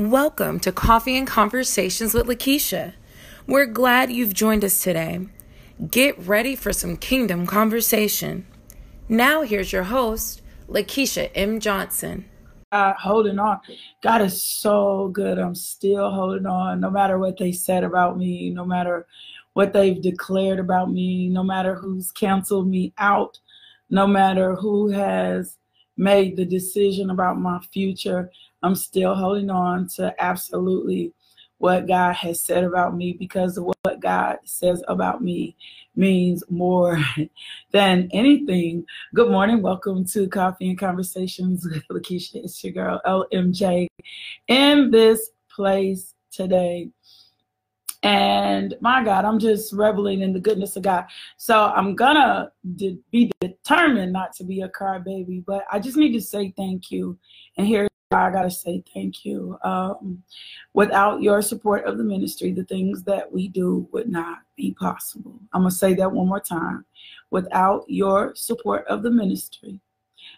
Welcome to Coffee and Conversations with Lakeisha. We're glad you've joined us today. Get ready for some kingdom conversation. Now, here's your host, Lakeisha M. Johnson. Uh, holding on. God is so good. I'm still holding on, no matter what they said about me, no matter what they've declared about me, no matter who's canceled me out, no matter who has made the decision about my future. I'm still holding on to absolutely what God has said about me because what God says about me means more than anything. Good morning. Welcome to Coffee and Conversations with Lakeisha. It's your girl LMJ in this place today. And my God, I'm just reveling in the goodness of God. So I'm gonna de- be determined not to be a crybaby, but I just need to say thank you. And here I gotta say thank you. Um, without your support of the ministry, the things that we do would not be possible. I'm gonna say that one more time. Without your support of the ministry,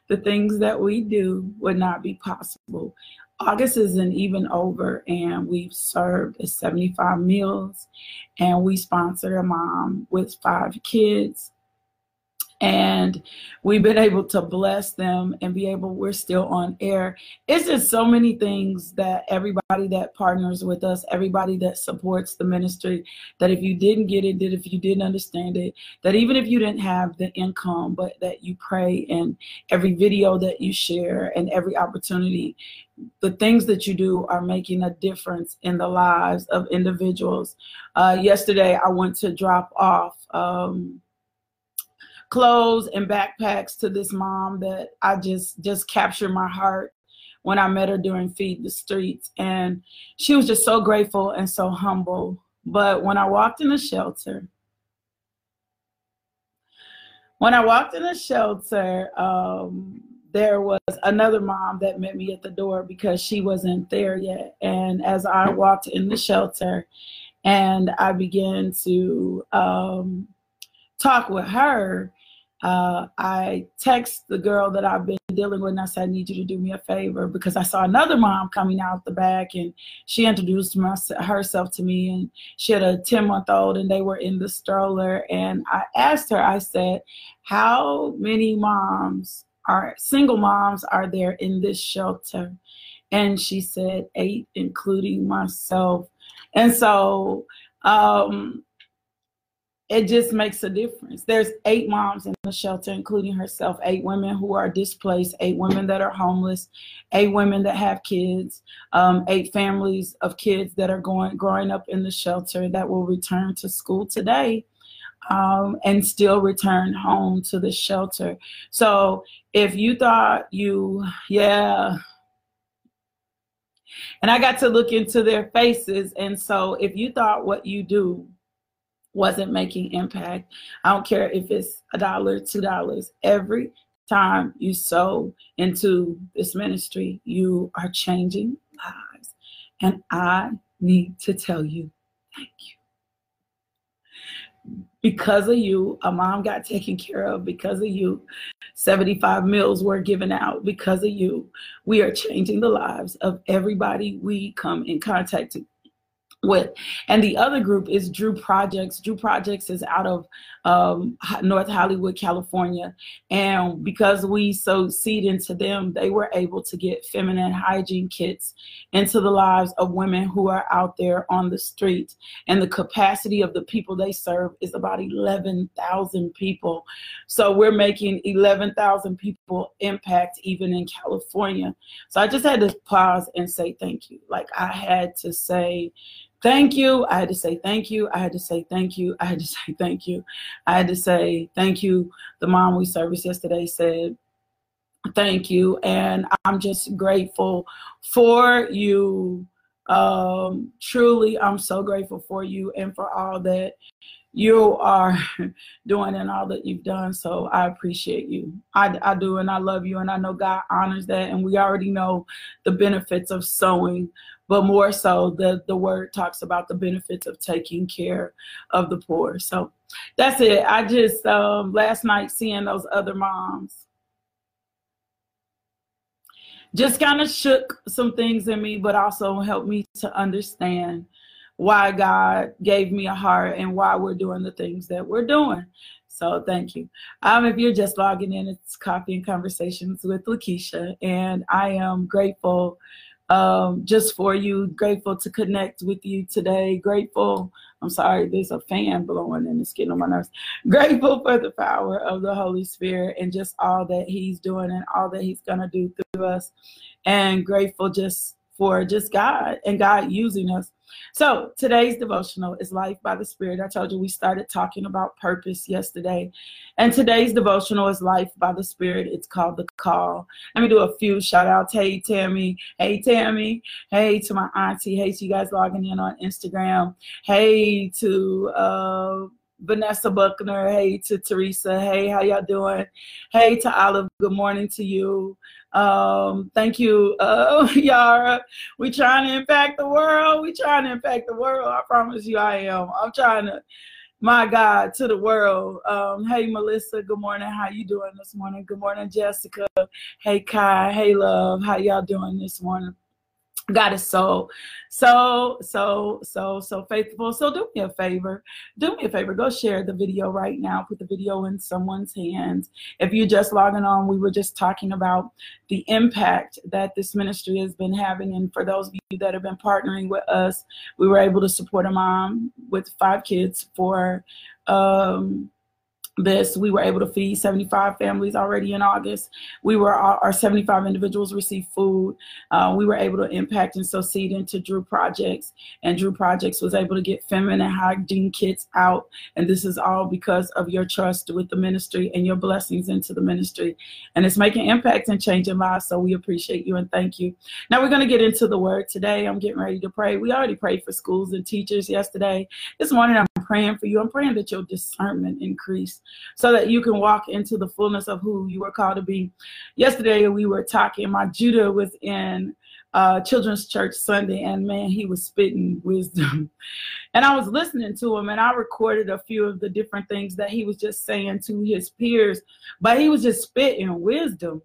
the things that we do would not be possible. August isn't even over, and we've served 75 meals, and we sponsored a mom with five kids and we've been able to bless them and be able we're still on air. It's just so many things that everybody that partners with us everybody that supports the ministry that if you didn't get it that if you didn't understand it that even if you didn't have the income but that you pray and every video that you share and every opportunity the things that you do are making a difference in the lives of individuals. Uh, yesterday i went to drop off um, clothes and backpacks to this mom that I just just captured my heart when I met her during Feed the Streets. And she was just so grateful and so humble. But when I walked in the shelter, when I walked in the shelter, um, there was another mom that met me at the door because she wasn't there yet. And as I walked in the shelter and I began to um, talk with her, uh, I text the girl that I've been dealing with and I said, I need you to do me a favor because I saw another mom coming out the back and she introduced my, herself to me and she had a 10 month old and they were in the stroller. And I asked her, I said, How many moms are single moms are there in this shelter? And she said, Eight, including myself. And so, um, it just makes a difference. There's eight moms in the shelter, including herself, eight women who are displaced, eight women that are homeless, eight women that have kids, um, eight families of kids that are going growing up in the shelter that will return to school today. Um, and still return home to the shelter. So if you thought you, yeah, and I got to look into their faces. And so if you thought what you do wasn't making impact. I don't care if it's a dollar, two dollars. Every time you sow into this ministry, you are changing lives. And I need to tell you, thank you. Because of you, a mom got taken care of. Because of you, 75 meals were given out. Because of you, we are changing the lives of everybody we come in contact with. And the other group is drew projects. Drew projects is out of um, north hollywood california. And because we sowed seed into them they were able to get feminine hygiene kits into the lives of women who are out there on the street. And the capacity of the people they serve is about 11000 people. So we're making 11000 people impact even in california. So i just had to pause and say thank you. Like i had to say thank you. I had to say thank you. I had to say thank you. I had to say thank you. I had to say thank you. The mom we serviced yesterday said thank you. And I'm just grateful for you. Um, truly, I'm so grateful for you and for all that you are doing and all that you've done. So I appreciate you. I, I do, and I love you, and I know God honors that. And we already know the benefits of sowing but more so the the word talks about the benefits of taking care of the poor so that's it i just um, last night seeing those other moms just kind of shook some things in me, but also helped me to understand why God gave me a heart and why we're doing the things that we're doing. So thank you. Um, if you're just logging in, it's Coffee and Conversations with Lakeisha, and I am grateful um, just for you, grateful to connect with you today, grateful. I'm sorry, there's a fan blowing and it's getting on my nerves. Grateful for the power of the Holy Spirit and just all that He's doing and all that He's gonna do through us, and grateful just for just God and God using us. So today's devotional is Life by the Spirit. I told you we started talking about purpose yesterday. And today's devotional is Life by the Spirit. It's called The Call. Let me do a few shout outs. Hey, Tammy. Hey, Tammy. Hey to my auntie. Hey to you guys logging in on Instagram. Hey to uh Vanessa Buckner. Hey to Teresa. Hey, how y'all doing? Hey to Olive. Good morning to you. Um, thank you, uh, Yara. We trying to impact the world. We trying to impact the world. I promise you, I am. I'm trying to, my God, to the world. Um, hey, Melissa. Good morning. How you doing this morning? Good morning, Jessica. Hey, Kai. Hey, love. How y'all doing this morning? God is so, so, so, so, so faithful. So do me a favor. Do me a favor. Go share the video right now. Put the video in someone's hands. If you're just logging on, we were just talking about the impact that this ministry has been having. And for those of you that have been partnering with us, we were able to support a mom with five kids for um, this we were able to feed 75 families already in august. We were our 75 individuals received food. Uh, we were able to impact and sow seed into drew projects and drew projects was able to get feminine hygiene kits out. And this is all because of your trust with the ministry and your blessings into the ministry. And it's making impact and changing lives so we appreciate you and thank you. Now we're going to get into the word today. I'm getting ready to pray. We already prayed for schools and teachers yesterday. This morning i'm praying for you. I'm praying that your discernment increase so that you can walk into the fullness of who you were called to be. Yesterday we were talking, my Judah was in uh, Children's Church Sunday, and man, he was spitting wisdom. and I was listening to him, and I recorded a few of the different things that he was just saying to his peers, but he was just spitting wisdom.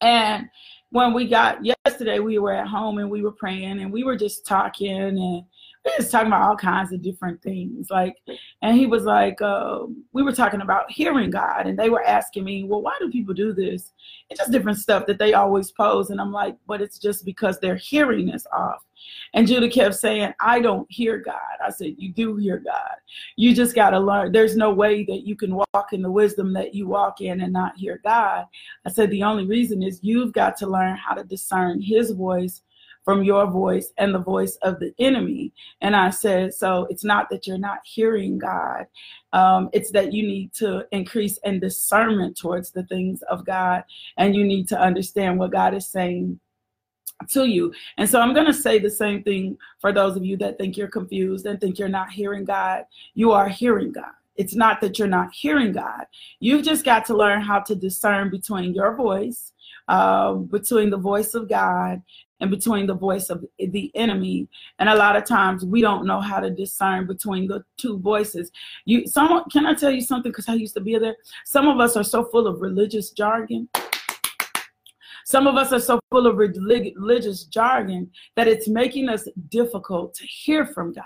And when we got yesterday, we were at home and we were praying and we were just talking and we was talking about all kinds of different things. Like, and he was like, uh, we were talking about hearing God, and they were asking me, well, why do people do this? It's just different stuff that they always pose, and I'm like, but it's just because their hearing is off. And Judah kept saying, I don't hear God. I said, You do hear God. You just got to learn. There's no way that you can walk in the wisdom that you walk in and not hear God. I said, The only reason is you've got to learn how to discern His voice from your voice and the voice of the enemy. And I said, so it's not that you're not hearing God, um, it's that you need to increase in discernment towards the things of God, and you need to understand what God is saying to you. And so I'm going to say the same thing for those of you that think you're confused and think you're not hearing God. You are hearing God. It's not that you're not hearing God. You've just got to learn how to discern between your voice, uh, between the voice of God, and between the voice of the enemy. And a lot of times we don't know how to discern between the two voices. You someone can I tell you something because I used to be there? Some of us are so full of religious jargon some of us are so full of religious jargon that it's making us difficult to hear from God.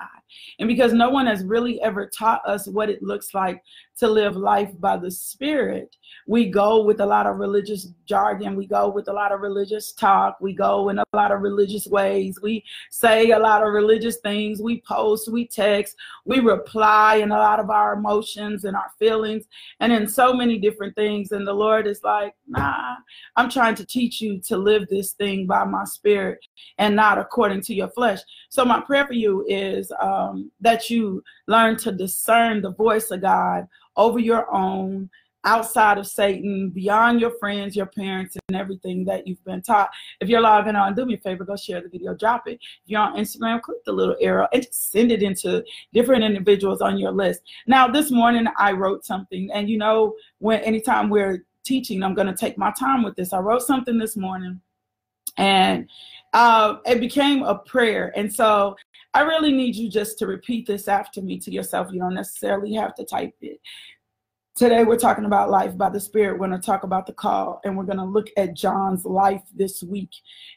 And because no one has really ever taught us what it looks like to live life by the Spirit, we go with a lot of religious jargon. We go with a lot of religious talk. We go in a lot of religious ways. We say a lot of religious things. We post, we text, we reply in a lot of our emotions and our feelings and in so many different things. And the Lord is like, nah, I'm trying to teach you to live this thing by my spirit and not according to your flesh. So my prayer for you is um, that you learn to discern the voice of God over your own outside of Satan, beyond your friends, your parents, and everything that you've been taught. If you're logging on, do me a favor, go share the video, drop it. If you're on Instagram, click the little arrow and just send it into different individuals on your list. Now, this morning I wrote something, and you know, when anytime we're teaching, I'm going to take my time with this. I wrote something this morning, and uh, it became a prayer. And so I really need you just to repeat this after me to yourself. You don't necessarily have to type it. Today, we're talking about life by the Spirit. We're going to talk about the call, and we're going to look at John's life this week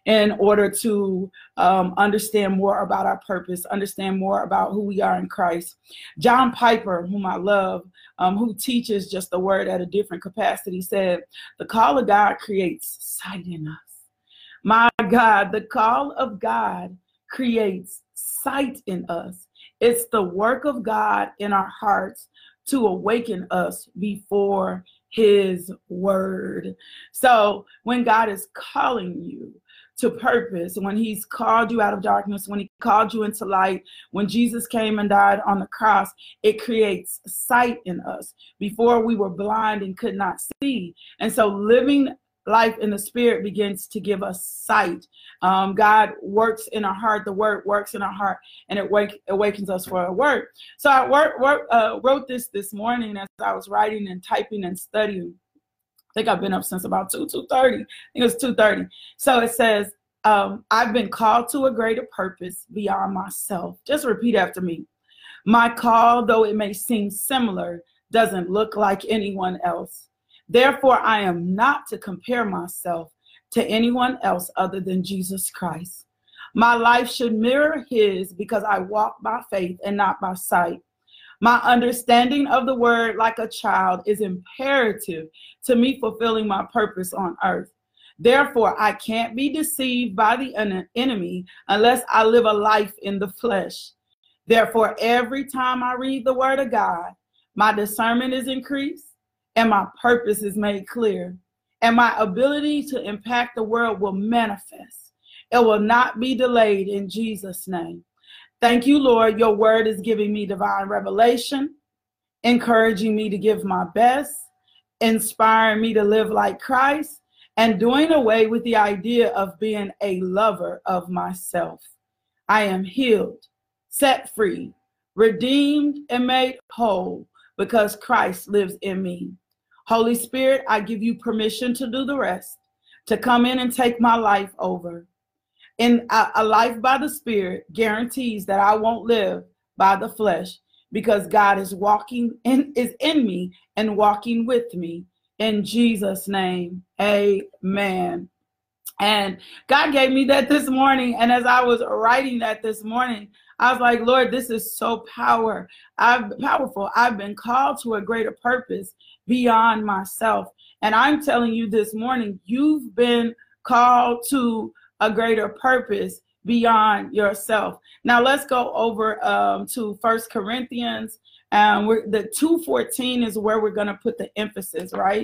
in order to um, understand more about our purpose, understand more about who we are in Christ. John Piper, whom I love, um, who teaches just the word at a different capacity, said, The call of God creates sight in us. My God, the call of God creates sight in us. It's the work of God in our hearts to awaken us before his word. So when God is calling you to purpose, when he's called you out of darkness, when he called you into light, when Jesus came and died on the cross, it creates sight in us. Before we were blind and could not see. And so living life in the spirit begins to give us sight. Um, God works in our heart. The word works in our heart, and it wake, awakens us for a word. So I work, work, uh, wrote this this morning as I was writing and typing and studying. I think I've been up since about two two thirty. I think it was two thirty. So it says, um, "I've been called to a greater purpose beyond myself." Just repeat after me. My call, though it may seem similar, doesn't look like anyone else. Therefore, I am not to compare myself to anyone else other than Jesus Christ. My life should mirror his because I walk by faith and not by sight. My understanding of the word like a child is imperative to me fulfilling my purpose on earth. Therefore, I can't be deceived by the enemy unless I live a life in the flesh. Therefore, every time I read the word of God, my discernment is increased and my purpose is made clear. And my ability to impact the world will manifest. It will not be delayed in Jesus' name. Thank you, Lord. Your word is giving me divine revelation, encouraging me to give my best, inspiring me to live like Christ, and doing away with the idea of being a lover of myself. I am healed, set free, redeemed, and made whole because Christ lives in me. Holy Spirit, I give you permission to do the rest, to come in and take my life over. In a, a life by the Spirit guarantees that I won't live by the flesh because God is walking in is in me and walking with me. In Jesus' name, amen. And God gave me that this morning. And as I was writing that this morning, I was like, Lord, this is so power. I've powerful. I've been called to a greater purpose beyond myself. And I'm telling you this morning, you've been called to a greater purpose beyond yourself. Now let's go over um, to First Corinthians. Um, we're, the 214 is where we're going to put the emphasis, right?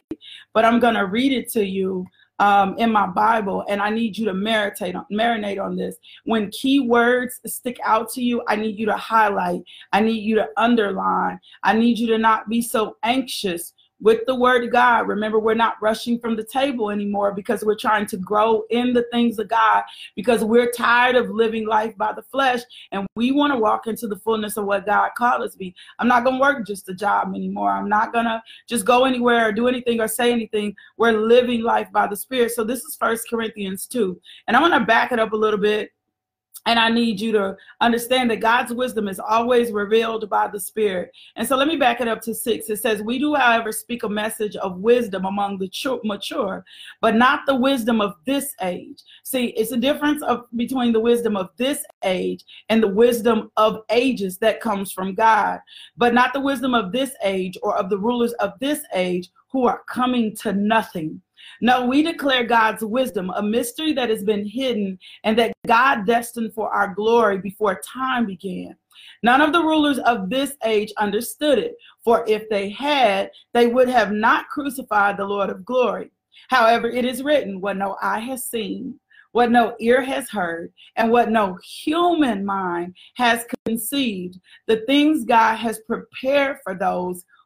But I'm going to read it to you um, in my Bible, and I need you to on, marinate on this. When key words stick out to you, I need you to highlight. I need you to underline. I need you to not be so anxious with the word of God. Remember, we're not rushing from the table anymore because we're trying to grow in the things of God because we're tired of living life by the flesh and we want to walk into the fullness of what God called us to be. I'm not going to work just a job anymore. I'm not going to just go anywhere or do anything or say anything. We're living life by the Spirit. So this is First Corinthians 2. And I want to back it up a little bit and I need you to understand that God's wisdom is always revealed by the Spirit. And so let me back it up to six. It says, We do, however, speak a message of wisdom among the mature, but not the wisdom of this age. See, it's a difference of between the wisdom of this age and the wisdom of ages that comes from God, but not the wisdom of this age or of the rulers of this age who are coming to nothing. No, we declare God's wisdom, a mystery that has been hidden and that God destined for our glory before time began. None of the rulers of this age understood it, for if they had, they would have not crucified the Lord of glory. However, it is written, What no eye has seen, what no ear has heard, and what no human mind has conceived, the things God has prepared for those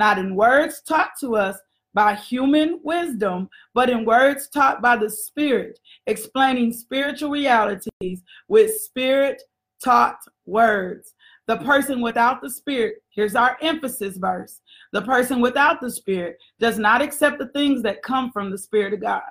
not in words taught to us by human wisdom, but in words taught by the Spirit, explaining spiritual realities with spirit taught words. The person without the Spirit, here's our emphasis verse the person without the Spirit does not accept the things that come from the Spirit of God.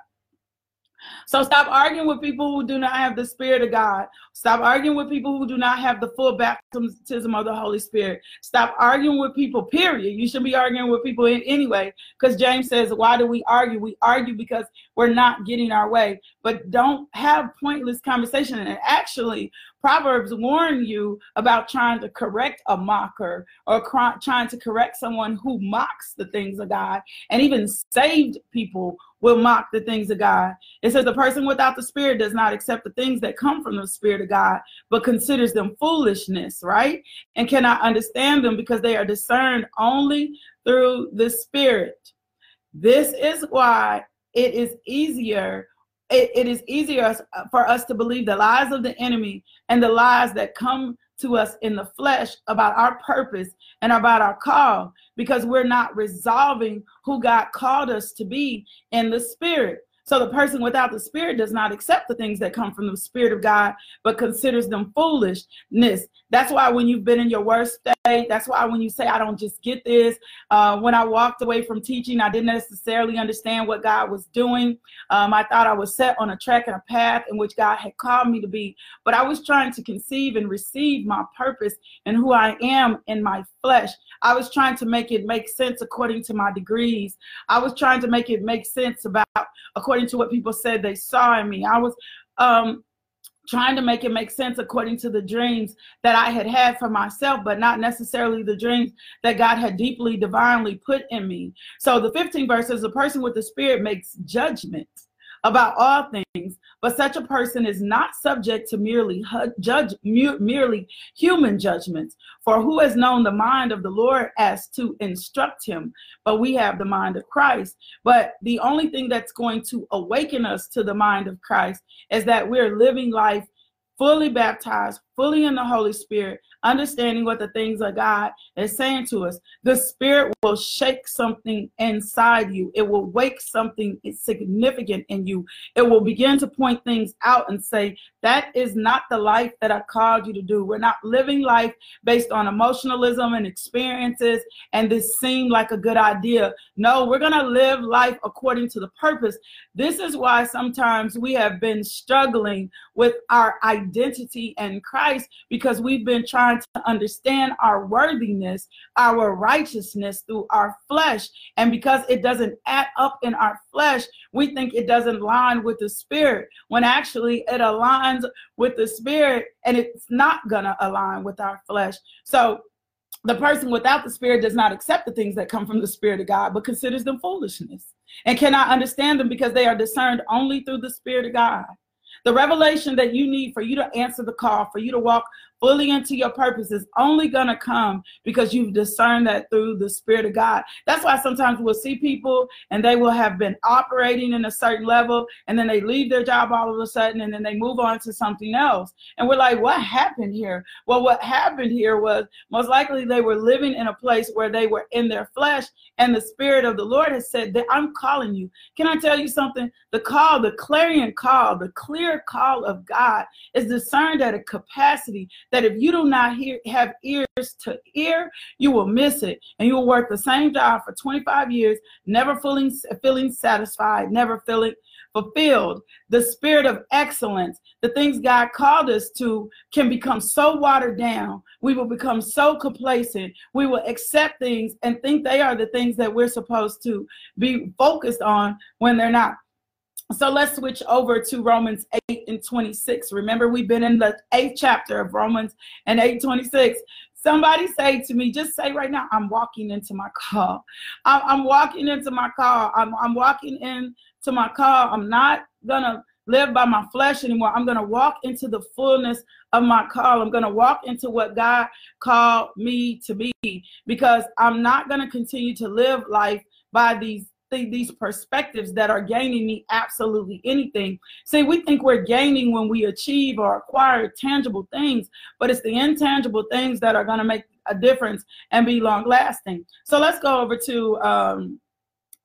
So stop arguing with people who do not have the Spirit of God. Stop arguing with people who do not have the full baptism of the Holy Spirit. Stop arguing with people, period. You should be arguing with people anyway, because James says, Why do we argue? We argue because we're not getting our way. But don't have pointless conversation. And actually, Proverbs warn you about trying to correct a mocker or trying to correct someone who mocks the things of God. And even saved people will mock the things of God. It says the person without the Spirit does not accept the things that come from the Spirit of God, but considers them foolishness, right? And cannot understand them because they are discerned only through the Spirit. This is why it is easier it, it is easier uh, for us to believe the lies of the enemy and the lies that come to us in the flesh about our purpose and about our call because we're not resolving who God called us to be in the spirit. So the person without the spirit does not accept the things that come from the spirit of God, but considers them foolishness. That's why when you've been in your worst state, that's why when you say, I don't just get this. Uh, when I walked away from teaching, I didn't necessarily understand what God was doing. Um, I thought I was set on a track and a path in which God had called me to be, but I was trying to conceive and receive my purpose and who I am in my flesh. I was trying to make it make sense according to my degrees. I was trying to make it make sense about according to what people said they saw in me. I was um, trying to make it make sense according to the dreams that I had had for myself, but not necessarily the dreams that God had deeply, divinely put in me. So the 15th verse says, The person with the Spirit makes judgment about all things, but such a person is not subject to merely judge merely human judgments. For who has known the mind of the Lord as to instruct him? But we have the mind of Christ. But the only thing that's going to awaken us to the mind of Christ is that we're living life fully baptized, fully in the Holy Spirit, understanding what the things of God is saying to us. The Spirit will shake something inside you. It will wake something significant in you. It will begin to point things out and say, that is not the life that I called you to do. We're not living life based on emotionalism and experiences, and this seemed like a good idea. No, we're going to live life according to the purpose. This is why sometimes we have been struggling with our identity and Christ because we've been trying to understand our worthiness, our righteousness through our flesh. And because it doesn't add up in our flesh, we think it doesn't align with the spirit when actually it aligns with the spirit and it's not going to align with our flesh. So the person without the spirit does not accept the things that come from the spirit of God, but considers them foolishness and cannot understand them because they are discerned only through the spirit of God. The revelation that you need for you to answer the call, for you to walk fully into your purpose is only going to come because you've discerned that through the Spirit of God. That's why sometimes we'll see people and they will have been operating in a certain level and then they leave their job all of a sudden and then they move on to something else. And we're like, what happened here? Well, what happened here was most likely they were living in a place where they were in their flesh and the Spirit of the Lord has said that I'm calling you. Can I tell you something? The call, the clarion call, the clear call of God is discerned at a capacity that if you do not hear, have ears to hear, you will miss it. And you will work the same job for 25 years, never feeling, feeling satisfied, never feeling fulfilled. The spirit of excellence, the things God called us to, can become so watered down. We will become so complacent. We will accept things and think they are the things that we're supposed to be focused on when they're not. So let's switch over to Romans 8 and 26. Remember, we've been in the eighth chapter of Romans and 8 26. Somebody say to me, just say right now, I'm walking into my car. I'm, walking into my car. I'm, I'm walking into my car. I'm not going to live by my flesh anymore. I'm going to walk into the fullness of my call. I'm going to walk into what God called me to be because I'm not going to continue to live life by these these perspectives that are gaining me absolutely anything. See, we think we're gaining when we achieve or acquire tangible things, but it's the intangible things that are going to make a difference and be long lasting. So let's go over to um,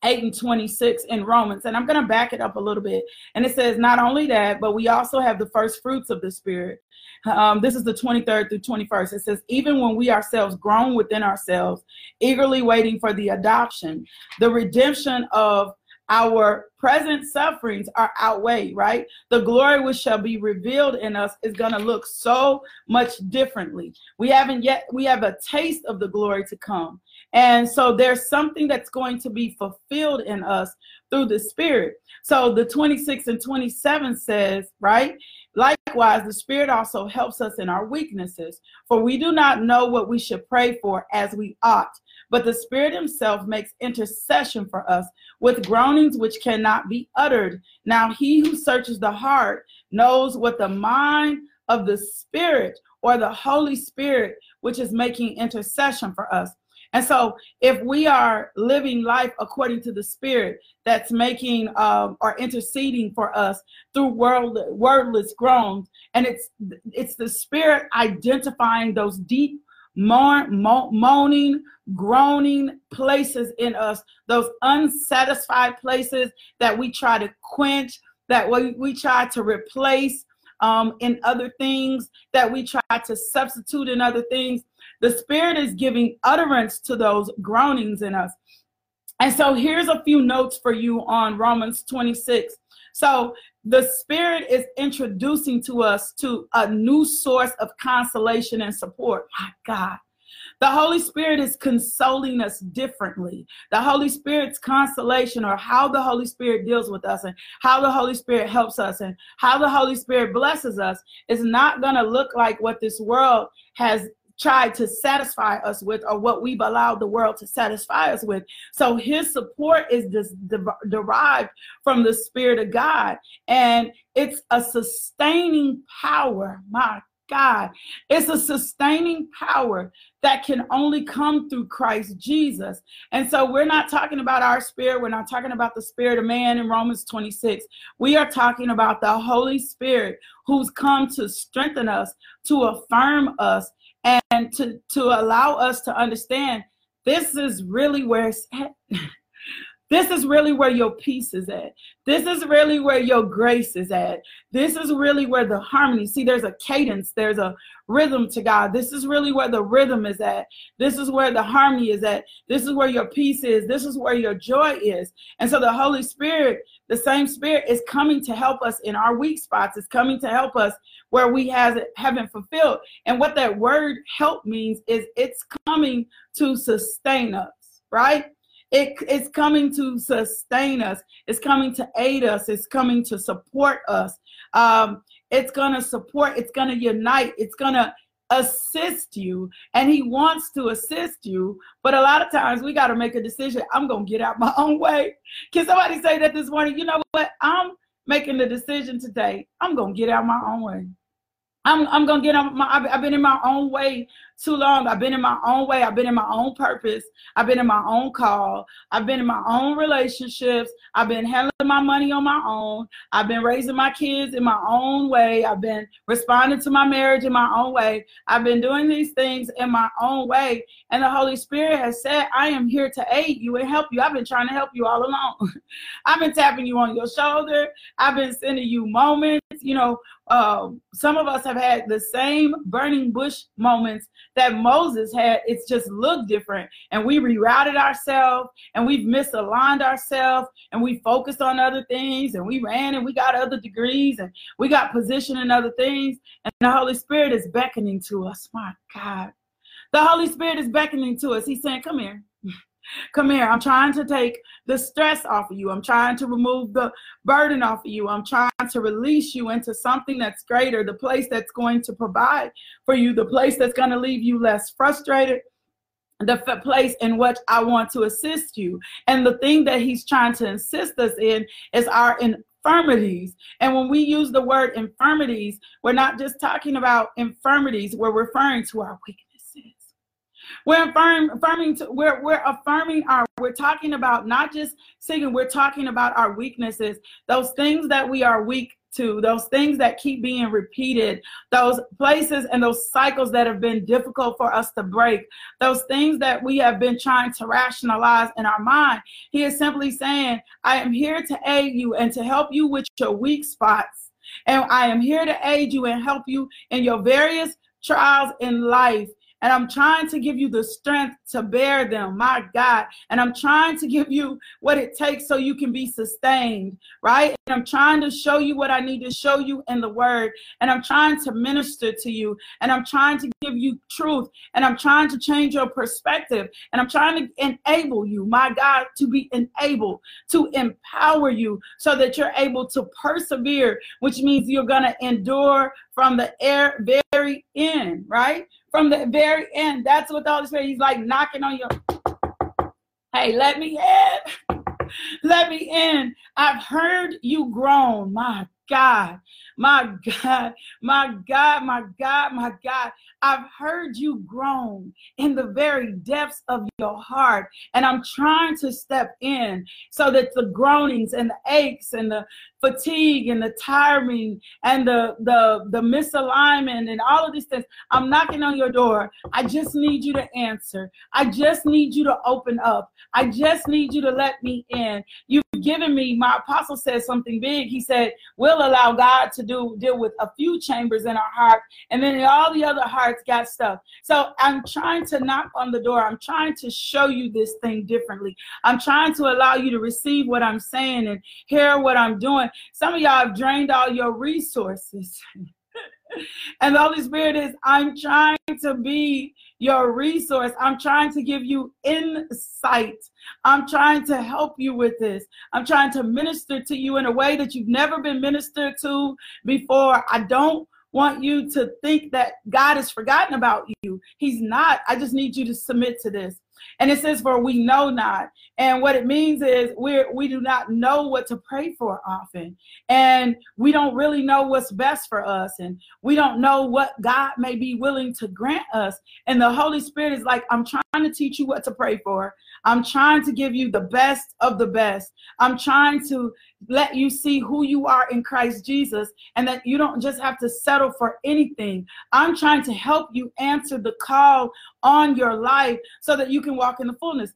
8 and 26 in Romans. And I'm going to back it up a little bit. And it says, not only that, but we also have the first fruits of the Spirit. Um, this is the 23rd through 21st. It says, even when we ourselves groan within ourselves, eagerly waiting for the adoption, the redemption of our present sufferings are outweighed, right? The glory which shall be revealed in us is going to look so much differently. We haven't yet, we have a taste of the glory to come. And so there's something that's going to be fulfilled in us through the Spirit. So the 26 and 27 says, right? Likewise, the Spirit also helps us in our weaknesses, for we do not know what we should pray for as we ought. But the Spirit Himself makes intercession for us with groanings which cannot be uttered. Now, He who searches the heart knows what the mind of the Spirit or the Holy Spirit, which is making intercession for us. And so, if we are living life according to the Spirit that's making um, or interceding for us through world, wordless groans, and it's it's the Spirit identifying those deep moan, moaning, groaning places in us, those unsatisfied places that we try to quench, that we, we try to replace um, in other things, that we try to substitute in other things. The Spirit is giving utterance to those groanings in us. And so here's a few notes for you on Romans 26. So the Spirit is introducing to us to a new source of consolation and support. My God. The Holy Spirit is consoling us differently. The Holy Spirit's consolation, or how the Holy Spirit deals with us, and how the Holy Spirit helps us, and how the Holy Spirit blesses us, is not going to look like what this world has tried to satisfy us with or what we've allowed the world to satisfy us with. So his support is this de- derived from the spirit of God and it's a sustaining power. My God, it's a sustaining power that can only come through Christ Jesus. And so we're not talking about our spirit. We're not talking about the spirit of man in Romans 26. We are talking about the Holy Spirit who's come to strengthen us, to affirm us, and to to allow us to understand this is really where it's at. This is really where your peace is at. This is really where your grace is at. This is really where the harmony. See, there's a cadence, there's a rhythm to God. This is really where the rhythm is at. This is where the harmony is at. This is where your peace is. This is where your joy is. And so the Holy Spirit, the same Spirit, is coming to help us in our weak spots. It's coming to help us where we has, haven't fulfilled. And what that word help means is it's coming to sustain us, right? It, it's coming to sustain us. It's coming to aid us. It's coming to support us. Um, it's going to support, it's going to unite, it's going to assist you. And He wants to assist you. But a lot of times we got to make a decision. I'm going to get out my own way. Can somebody say that this morning? You know what? I'm making the decision today. I'm going to get out my own way. I'm, I'm gonna get on my I've, been in my own way too long. I've been in my own way. I've been in my own purpose. I've been in my own call. I've been in my own relationships. I've been handling my money on my own. I've been raising my kids in my own way. I've been responding to my marriage in my own way. I've been doing these things in my own way. And the Holy Spirit has said, I am here to aid you and help you. I've been trying to help you all along. I've been tapping you on your shoulder. I've been sending you moments. You know, uh, some of us have had the same burning bush moments that Moses had. It's just looked different. And we rerouted ourselves and we've misaligned ourselves and we focused on other things and we ran and we got other degrees and we got position in other things. And the Holy Spirit is beckoning to us. My God. The Holy Spirit is beckoning to us. He's saying, Come here. Come here. I'm trying to take the stress off of you. I'm trying to remove the burden off of you. I'm trying to release you into something that's greater, the place that's going to provide for you, the place that's going to leave you less frustrated, the place in which I want to assist you. And the thing that he's trying to assist us in is our infirmities. And when we use the word infirmities, we're not just talking about infirmities, we're referring to our weakness. We're affirm, affirming, to, we're, we're affirming our, we're talking about not just singing, we're talking about our weaknesses, those things that we are weak to, those things that keep being repeated, those places and those cycles that have been difficult for us to break, those things that we have been trying to rationalize in our mind. He is simply saying, I am here to aid you and to help you with your weak spots. And I am here to aid you and help you in your various trials in life. And I'm trying to give you the strength to bear them, my God. And I'm trying to give you what it takes so you can be sustained, right? And I'm trying to show you what I need to show you in the word. And I'm trying to minister to you. And I'm trying to give you truth. And I'm trying to change your perspective. And I'm trying to enable you, my God, to be enabled, to empower you so that you're able to persevere, which means you're going to endure from the air very end, right? From the very end. That's what the Holy Spirit, He's like knocking on your hey, let me in. let me in. I've heard you groan. My God, my God, my God, my God, my God. I've heard you groan in the very depths of your heart. And I'm trying to step in so that the groanings and the aches and the fatigue and the tiring and the, the, the misalignment and all of these things, I'm knocking on your door. I just need you to answer. I just need you to open up. I just need you to let me in. You've given me, my apostle said something big. He said, We'll allow God to do deal with a few chambers in our heart, and then all the other hearts got stuff. So I'm trying to knock on the door. I'm trying to show you this thing differently. I'm trying to allow you to receive what I'm saying and hear what I'm doing. Some of y'all have drained all your resources. and the Holy Spirit is, I'm trying to be your resource. I'm trying to give you insight. I'm trying to help you with this. I'm trying to minister to you in a way that you've never been ministered to before. I don't want you to think that God has forgotten about you. He's not. I just need you to submit to this. And it says, for we know not. And what it means is we we do not know what to pray for often. And we don't really know what's best for us. And we don't know what God may be willing to grant us. And the Holy Spirit is like, I'm trying to teach you what to pray for. I'm trying to give you the best of the best. I'm trying to let you see who you are in Christ Jesus and that you don't just have to settle for anything. I'm trying to help you answer the call on your life so that you can walk in the fullness.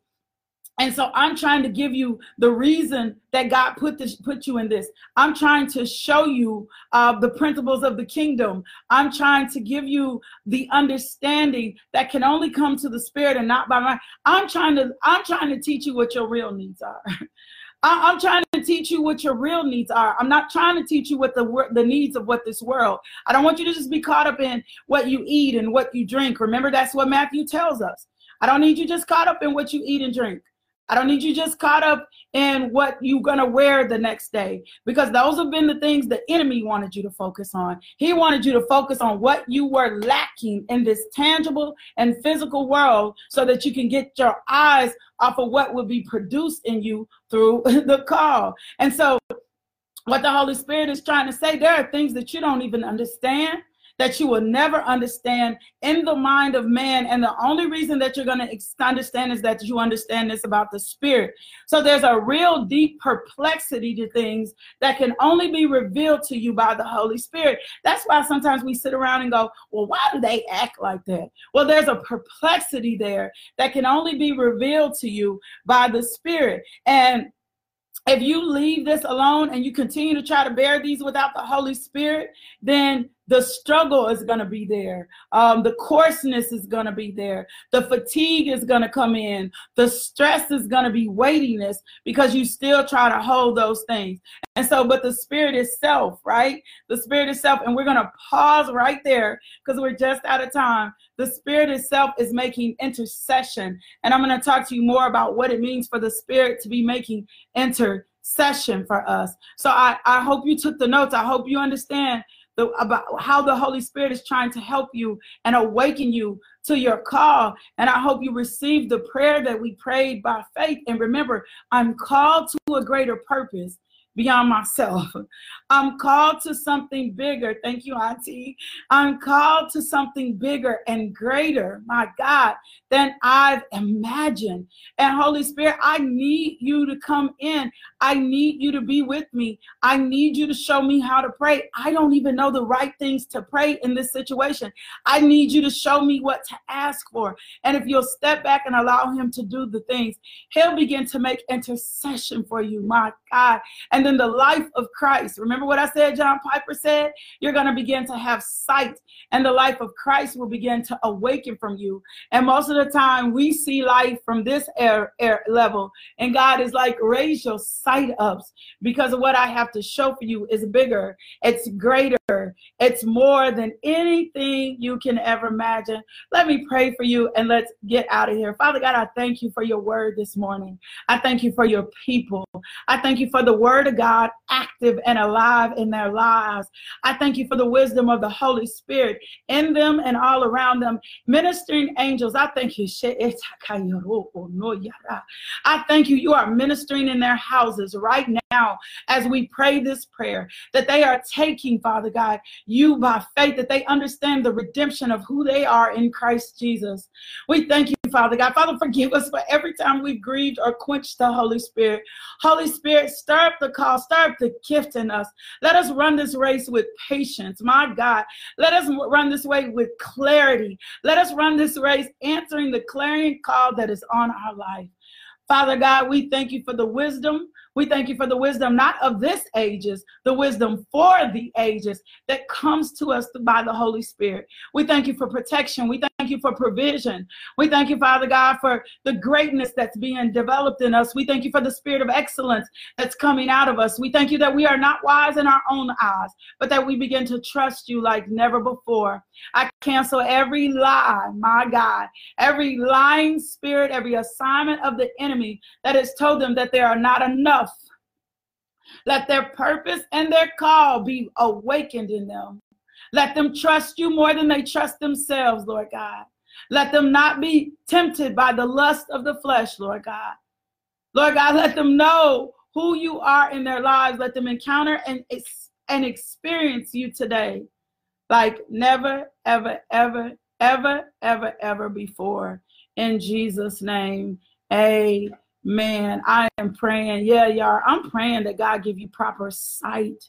And so I'm trying to give you the reason that God put this, put you in this. I'm trying to show you uh, the principles of the kingdom. I'm trying to give you the understanding that can only come to the spirit and not by my. I'm trying to I'm trying to teach you what your real needs are. I, am trying to teach you what your real needs are. I'm not trying to teach you what the the needs of what this world. I don't want you to just be caught up in what you eat and what you drink. Remember, that's what Matthew tells us. I don't need you just caught up in what you eat and drink. I don't need you just caught up in what you're going to wear the next day because those have been the things the enemy wanted you to focus on. He wanted you to focus on what you were lacking in this tangible and physical world so that you can get your eyes off of what will be produced in you through the call. And so, what the Holy Spirit is trying to say, there are things that you don't even understand that you will never understand in the mind of man. And the only reason that you're going to understand is that you understand this about the spirit. So there's a real deep perplexity to things that can only be revealed to you by the Holy Spirit. That's why sometimes we sit around and go, well, why do they act like that? Well, there's a perplexity there that can only be revealed to you by the Spirit. And if you leave this alone and you continue to try to bear these without the Holy Spirit, then the struggle is going to be there. Um, the coarseness is going to be there. The fatigue is going to come in. The stress is going to be weightiness because you still try to hold those things. And so, but the spirit itself, right? The spirit itself, and we're going to pause right there because we're just out of time. The spirit itself is making intercession. And I'm going to talk to you more about what it means for the spirit to be making intercession for us. So I, I hope you took the notes. I hope you understand the, about how the Holy Spirit is trying to help you and awaken you to your call. And I hope you receive the prayer that we prayed by faith. And remember, I'm called to a greater purpose. Beyond myself. I'm called to something bigger. Thank you, Auntie. I'm called to something bigger and greater, my God, than I've imagined. And Holy Spirit, I need you to come in. I need you to be with me. I need you to show me how to pray. I don't even know the right things to pray in this situation. I need you to show me what to ask for. And if you'll step back and allow Him to do the things, He'll begin to make intercession for you, my God. And then the life of Christ. Remember what I said, John Piper said? You're going to begin to have sight, and the life of Christ will begin to awaken from you. And most of the time, we see life from this air, air level, and God is like, raise your sight ups because of what I have to show for you is bigger, it's greater, it's more than anything you can ever imagine. Let me pray for you and let's get out of here. Father God, I thank you for your word this morning. I thank you for your people. I thank you for the word of God active and alive alive in their lives. I thank you for the wisdom of the Holy Spirit in them and all around them. Ministering angels, I thank you. I thank you. You are ministering in their houses right now as we pray this prayer, that they are taking, Father God, you by faith, that they understand the redemption of who they are in Christ Jesus. We thank you, Father God. Father, forgive us for every time we've grieved or quenched the Holy Spirit. Holy Spirit, stir up the call, stir up the gift in us. Let us run this race with patience, my God. Let us run this way with clarity. Let us run this race answering the clarion call that is on our life. Father God, we thank you for the wisdom. We thank you for the wisdom, not of this ages, the wisdom for the ages that comes to us by the Holy Spirit. We thank you for protection. We thank you for provision. We thank you, Father God, for the greatness that's being developed in us. We thank you for the spirit of excellence that's coming out of us. We thank you that we are not wise in our own eyes, but that we begin to trust you like never before. I cancel every lie, my God, every lying spirit, every assignment of the enemy that has told them that they are not enough. Let their purpose and their call be awakened in them. Let them trust you more than they trust themselves, Lord God. Let them not be tempted by the lust of the flesh, Lord God. Lord God, let them know who you are in their lives. Let them encounter and, and experience you today like never, ever, ever, ever, ever, ever before. In Jesus' name, amen. I am praying. Yeah, y'all, I'm praying that God give you proper sight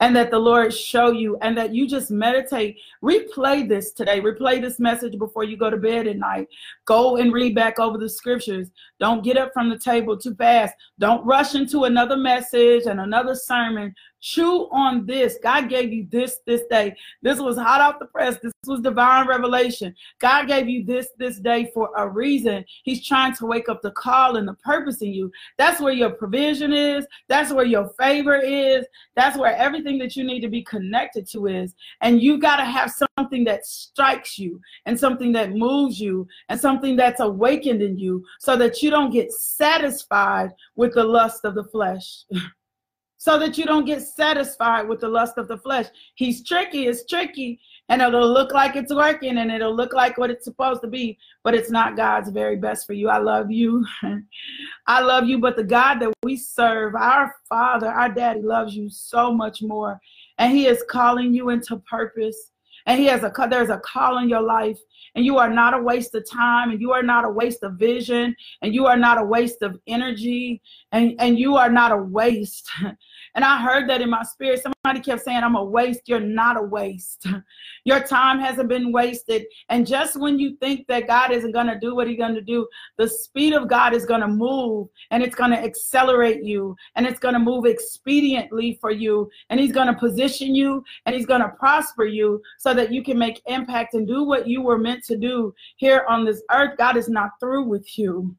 and that the Lord show you and that you just meditate. Replay this today. Replay this message before you go to bed at night. Go and read back over the scriptures. Don't get up from the table too fast. Don't rush into another message and another sermon. Chew on this. God gave you this this day. This was hot off the press. This was divine revelation. God gave you this this day for a reason. He's trying to wake up the call and the purpose in you. That's where your provision is. That's where your favor is. That's where everything that you need to be connected to is. And you got to have something that strikes you and something that moves you and something that's awakened in you so that you don't get satisfied with the lust of the flesh. so that you don't get satisfied with the lust of the flesh. He's tricky, it's tricky, and it'll look like it's working and it'll look like what it's supposed to be, but it's not God's very best for you. I love you. I love you, but the God that we serve, our Father, our Daddy, loves you so much more. And He is calling you into purpose. And He has a there's a call in your life and you are not a waste of time and you are not a waste of vision and you are not a waste of energy and, and you are not a waste And I heard that in my spirit. Somebody kept saying, I'm a waste. You're not a waste. Your time hasn't been wasted. And just when you think that God isn't going to do what he's going to do, the speed of God is going to move and it's going to accelerate you and it's going to move expediently for you. And he's going to position you and he's going to prosper you so that you can make impact and do what you were meant to do here on this earth. God is not through with you.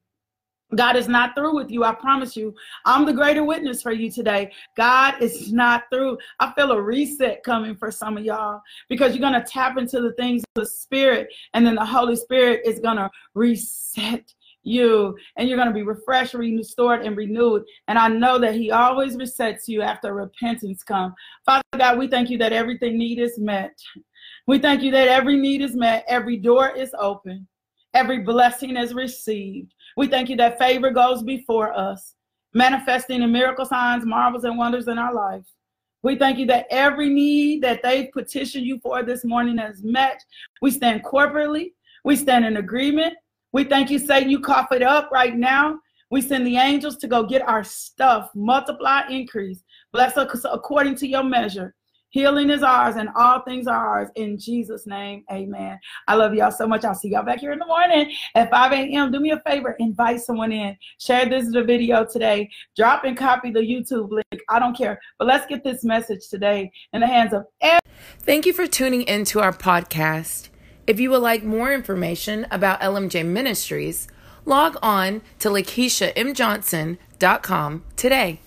God is not through with you. I promise you. I'm the greater witness for you today. God is not through. I feel a reset coming for some of y'all because you're going to tap into the things of the Spirit, and then the Holy Spirit is going to reset you and you're going to be refreshed restored and renewed and i know that he always resets you after repentance come father god we thank you that everything need is met we thank you that every need is met every door is open every blessing is received we thank you that favor goes before us manifesting in miracle signs, marvels, and wonders in our life. We thank you that every need that they've petitioned you for this morning is met. We stand corporately. We stand in agreement. We thank you, Satan, you cough it up right now. We send the angels to go get our stuff, multiply, increase. Bless us according to your measure. Healing is ours and all things are ours. In Jesus' name, amen. I love y'all so much. I'll see y'all back here in the morning at 5 a.m. Do me a favor, invite someone in. Share this video today. Drop and copy the YouTube link. I don't care. But let's get this message today in the hands of everyone. Thank you for tuning into our podcast. If you would like more information about LMJ Ministries, log on to LakeishaMJohnson.com today.